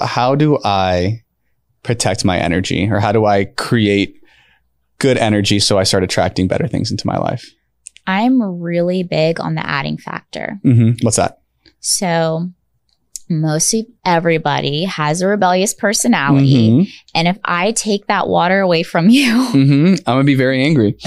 How do I protect my energy or how do I create good energy so I start attracting better things into my life? I'm really big on the adding factor. hmm What's that? So, most of everybody has a rebellious personality. Mhm. And if I take that water away from you, Mhm. I'm gonna be very angry.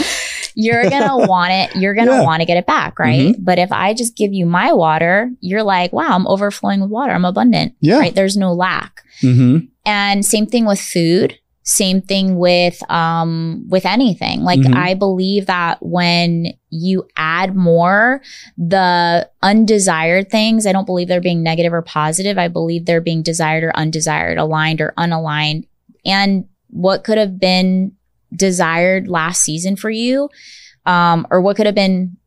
you're going to want it. You're going to Yeah. Mm-hmm. want to get it back, right? But if I just give you my water, you're like, wow, I'm overflowing with water. I'm abundant, Yeah. right? There's no lack. hmm And same thing with food. Same thing with um with anything. Like Mhm. I believe that when you add more, the undesired things, I don't believe they're being negative or positive. I believe they're being desired or undesired, aligned or unaligned. And what could have been desired last season for you, um, or what could have been,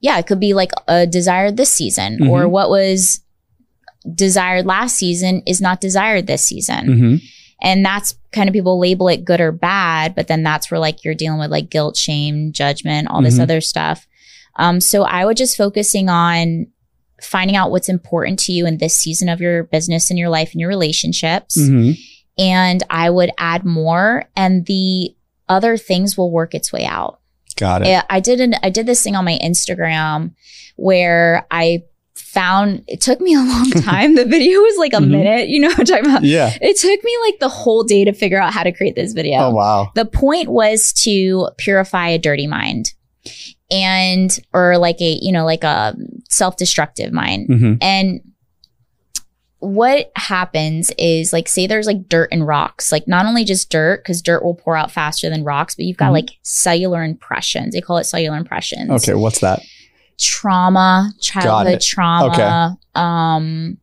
yeah, it could be like a desired this season, or Mhm. what was desired last season is not desired this season. hmm And that's kind of people label it good or bad, but then that's where like you're dealing with like guilt, shame, judgment, all this Mhm. other stuff. Um, so I would just focusing on finding out what's important to you in this season of your business and your life and your relationships. hmm And I would add more and the other things will work its way out. Got it. I did an I did this thing on my Instagram where I found it took me a long time. the video was like a Mhm. minute, you know what I'm talking about? Yeah. It took me like the whole day to figure out how to create this video. Oh wow. The point was to purify a dirty mind and, or like a, you know, like a self destructive mind. hmm And what happens is like, say there's like dirt and rocks, like not only just dirt, because dirt will pour out faster than rocks, but you've got Mhm. like cellular impressions. They call it cellular impressions Okay. What's that? trauma, childhood trauma, um,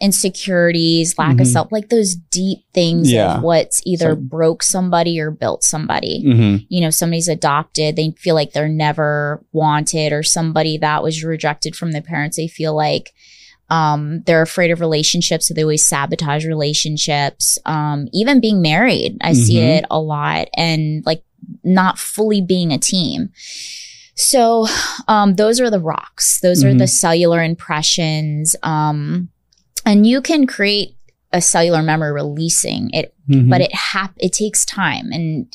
insecurities, lack of Mhm. self, like those deep things Yeah. of what's either So- broke somebody or built somebody. hmm You know, somebody's adopted, they feel like they're never wanted, or somebody that was rejected from their parents, they feel like um, they're afraid of relationships, so they always sabotage relationships. Um, even being married, I see Mhm. it a lot, and like not fully being a team. So, um, those are the rocks. Those are the cellular impressions. Um, and you can create a cellular memory releasing it, hmm but it hap- it takes time. And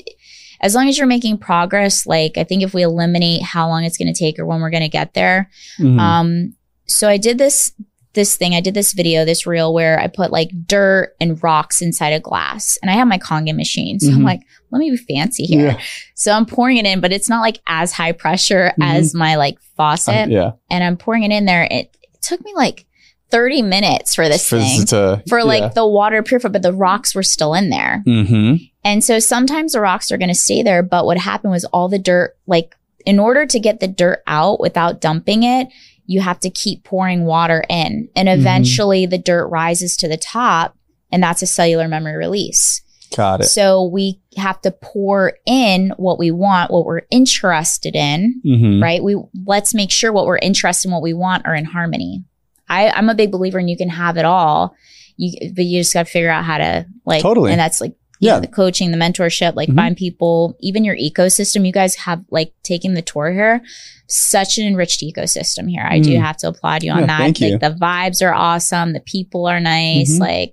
as long as you're making progress, like I think if we eliminate how long it's going to take or when we're going to get there, Mhm. um, so I did this this thing. I did this video, this reel where I put like dirt and rocks inside a glass, and I have my Kangen machine. So I'm Mhm. like, let me be fancy here. Yeah. So I'm pouring it in, but it's not like as high pressure Mhm. as my like faucet, Uh, yeah. and I'm pouring it in there. It, it took me like 30 minutes for this For, thing to, for like the water purified, but the rocks were still in there. hmm And so sometimes the rocks are going to stay there, but what happened was all the dirt, like in order to get the dirt out without dumping it, you have to keep pouring water in. And Mhm. eventually the dirt rises to the top, and that's a cellular memory release. Got it. So we have to pour in what we want, what we're interested in, hmm right? We let's make sure what we're interested in, what we want are in harmony. I, I'm a big believer in you can have it all. You but you just gotta figure out how to like Totally. and that's like you know, Yeah. the coaching, the mentorship, like Mhm. find people, even your ecosystem. You guys have like taking the tour here, such an enriched ecosystem here. I do Mm. have to applaud you on Yeah, that. thank like you. the vibes are awesome, the people are nice. Mhm. Like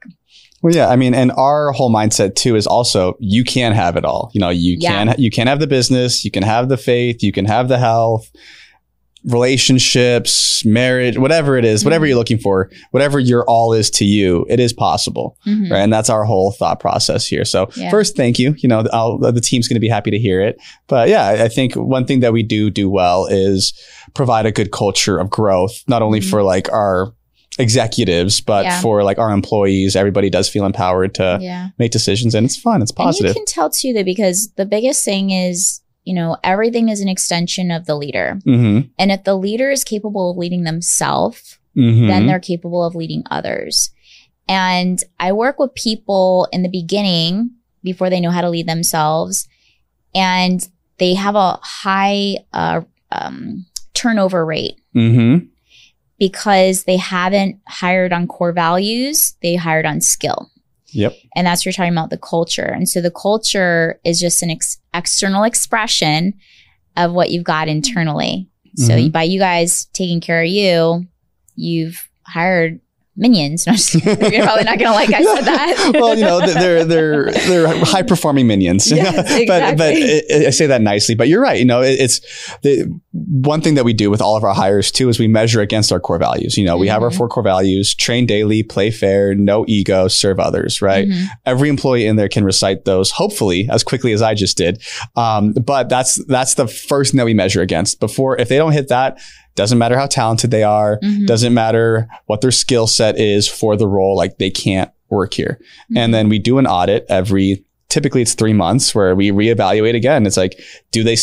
Well, yeah. I mean, and our whole mindset too is also you can have it all. You know, you Yeah. can you can have the business, you can have the faith, you can have the health, relationships, marriage, whatever it is, whatever Mhm. you're looking for, whatever your all is to you, it is possible. mhm. Right. And that's our whole thought process here. So Yeah. first, thank you. You know, I'll, the team's going to be happy to hear it. But yeah, I- think one thing that we do do well is provide a good culture of growth, not only Mhm. for like our executives, but Yeah. for like our employees. Everybody does feel empowered to yeah. make decisions and it's fun. It's positive. And you can tell too that because the biggest thing is, you know, everything is an extension of the leader. hmm And if the leader is capable of leading themselves, hmm then they're capable of leading others. And I work with people in the beginning before they know how to lead themselves, and they have a high uh, um, turnover rate hmm because they haven't hired on core values; they hired on skill. Yep. And that's what you're talking about the culture. And so the culture is just an ex- external expression of what you've got internally. So Mhm. by you guys taking care of you, you've hired minions. No, just- you're probably not gonna like I said that. well, you know, they're they're they're high performing minions. Yes, but but exactly. it, I say that nicely. But you're right. You know, it, it's the one thing that we do with all of our hires too is we measure against our core values. You know, we have our Mhm. four core values: train daily, play fair, no ego, serve others. Right. Mhm. Every employee in there can recite those, hopefully as quickly as I just did. Um, but that's that's the first thing that we measure against. Before, if they don't hit that, doesn't matter how talented they are. Mhm. Doesn't matter what their skill set is for the role. Like they can't work here. Mm-hmm. And then we do an audit every, typically it's three months where we reevaluate again. It's like, do they,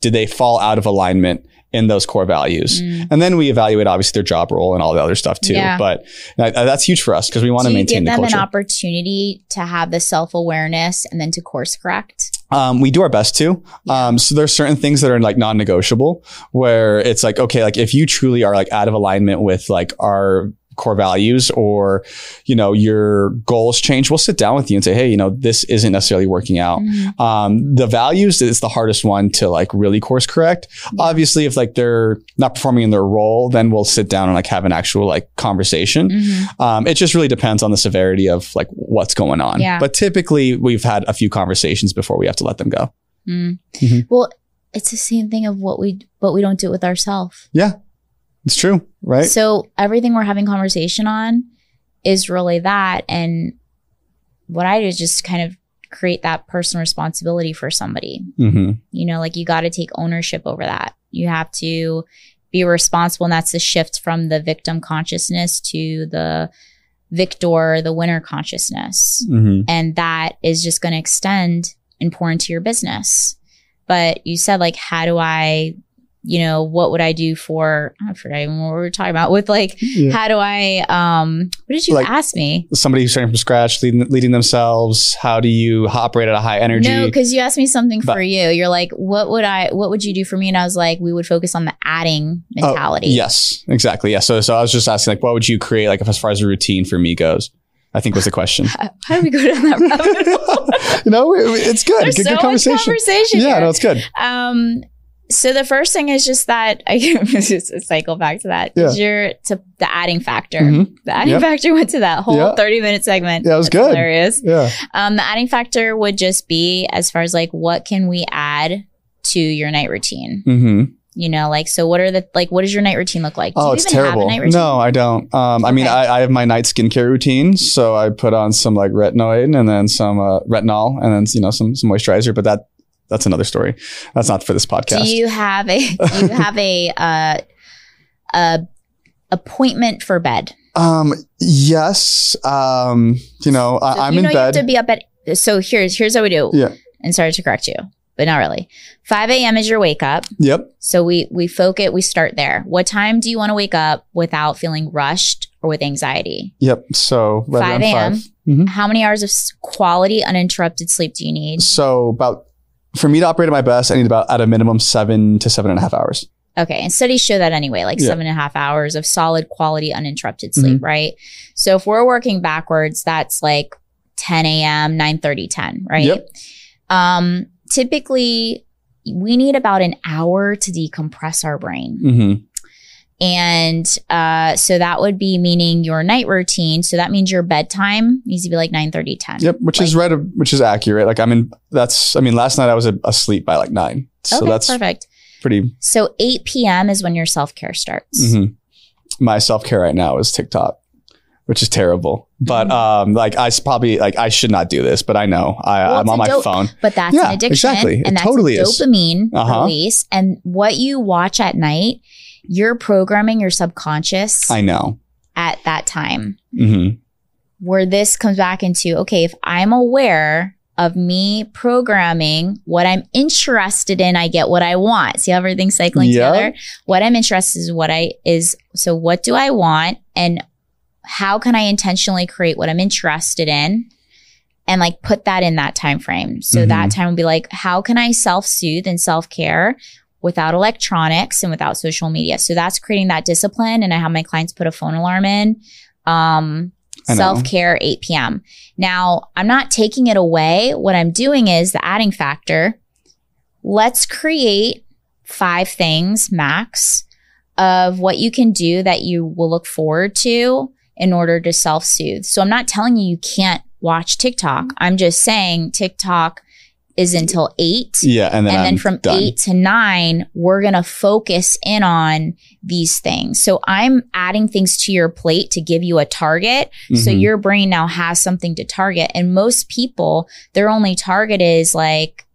did they fall out of alignment in those core values? Mm. And then we evaluate obviously their job role and all the other stuff too. Yeah. But uh, that's huge for us because we want to maintain give the them culture. an opportunity to have the self awareness and then to course correct? Um, we do our best to. Um, so there's certain things that are like non-negotiable where it's like, okay, like if you truly are like out of alignment with like our core values or, you know, your goals change, we'll sit down with you and say, Hey, you know, this isn't necessarily working out. Mhm. Um, the values is the hardest one to like really course correct. Yeah. Obviously, if like they're not performing in their role, then we'll sit down and like have an actual like conversation. Mhm. Um, it just really depends on the severity of like what's going on. Yeah. But typically we've had a few conversations before we have to let them go. Mm. Mhm. Well, it's the same thing of what we, but we don't do it with ourselves. It's true, right? So everything we're having conversation on is really that. And what I do is just kind of create that personal responsibility for somebody. hmm You know, like you got to take ownership over that. You have to be responsible. And that's the shift from the victim consciousness to the victor, the winner consciousness. hmm And that is just going to extend and pour into your business. But you said, like, how do I, you know, what would I do for, I forgot even what we were talking about with like, Yeah. how do I, um, what did you Like- ask me? Somebody who's starting from scratch, leading, leading themselves. How do you operate at a high energy? No, because you asked me something But- for you. You're like, what would I, what would you do for me? And I was like, we would focus on the adding Oh, mentality. yes, exactly. Yeah. So, so I was just asking, like, what would you create, like, as far as a routine for me goes? I think was the question. How, do we go down that rabbit hole? you know, it- it's good. There's good, so good much conversation. conversation. Yeah, here. no, it's good. Um, so the first thing is just that I just cycle back to that. Yeah. Your to the adding factor. Mhm. The adding Yep. factor went to that whole Yeah. 30 minute segment. Yeah, it was That's good. Hilarious. Yeah. Um, the adding factor would just be as far as like what can we add to your night routine? hmm You know, like so what are the like what does your night routine look like? Do Oh, you it's even have a terrible. night routine? No, I don't. Um, I mean, I, I have my night skincare routine, so I put on some like retinoid and then some uh, retinol and then you know some some moisturizer. But that that's another story. That's not for this podcast. Do you have a do you have a uh a appointment for bed? um, yes. Um, you know, So I, I'm you in know you have to be up at so here's here's how we do. Yeah. And sorry to correct you, but not really. 5 a.m. is your wake up. yep. So we we focus, we start there. What time do you want to wake up without feeling rushed or with anxiety? Yep. So right 5 a.m. Mhm. How many hours of quality uninterrupted sleep do you need? So about for me to operate at my best, I need about at a minimum seven to seven and a half hours. Okay. And studies show that anyway, like Yeah. seven and a half hours of solid quality uninterrupted sleep, right? So if we're working backwards, that's like 10 a.m., 9 30, 10, right? Yep. Um, typically, we need about an hour to decompress our brain. hmm And uh, so that would be meaning your night routine. So that means your bedtime needs to be like 9 30, 10. Yep. Which is right. Which is accurate. Like I mean. That's. I mean, last night I was a- asleep by like nine. So okay, that's perfect. pretty. So 8 p.m. is when your self care starts. mhm. My self care right now is TikTok, which is terrible. But Mhm. um, like I probably like I should not do this, but I know I, Well, it's on my dope- phone. But that's Yeah, an addiction. exactly. It And that's totally a is. dopamine Uh-huh. release. And what you watch at night, you're programming your subconscious I know. at that time. hmm Where this comes back into okay, if I'm aware of me programming what I'm interested in, I get what I want. See how everything's cycling Yeah. together? What I'm interested in is what I is so what do I want and how can I intentionally create what I'm interested in? And like put that in that time frame. So Mhm. that time would be like, how can I self-soothe and self-care without electronics and without social media? So that's creating that discipline. And I have my clients put a phone alarm in. Um, self care 8 p.m. Now, I'm not taking it away. What I'm doing is the adding factor. Let's create five things max of what you can do that you will look forward to in order to self soothe. So I'm not telling you you can't watch TikTok. I'm just saying TikTok is until eight. Yeah. And then, and then from done. eight to nine, we're going to focus in on these things. So I'm adding things to your plate to give you a target. So Mhm. your brain now has something to target. And most people, their only target is like,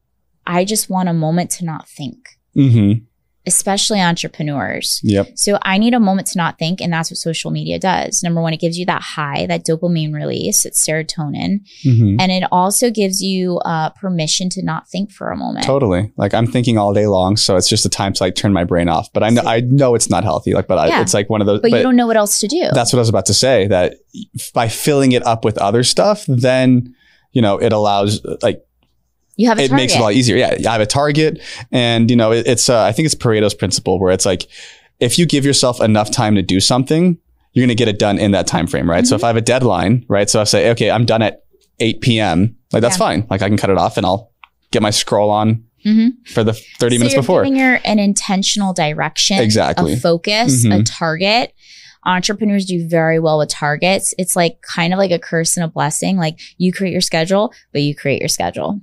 I just want a moment to not think, Mhm. Especially entrepreneurs. Yep. So I need a moment to not think. And that's what social media does. Number one, it gives you that high, that dopamine release, it's serotonin. Mhm. And it also gives you uh, permission to not think for a moment. Totally. Like I'm thinking all day long, so it's just a time to like turn my brain off. But I know I know it's not healthy. Like, but I, it's like one of those. But, you don't know what else to do. that's what I was about to say. That by filling it up with other stuff, then you know it allows like you have a it target. makes it a lot easier. Yeah, I have a target, and you know it, it's uh, I think it's Pareto's principle where it's like if you give yourself enough time to do something, you're going to get it done in that time frame, right? So Mhm. if I have a deadline, right? So I say, okay, I'm done at 8 p.m. Like that's Yeah. fine. Like I can cut it off and I'll get my scroll on Mhm. for the 30 so minutes you're before. giving your an intentional direction, Exactly. a focus, a Mhm. target. Entrepreneurs do very well with targets. It's like kind of like a curse and a blessing. Like you create your schedule, but you create your schedule.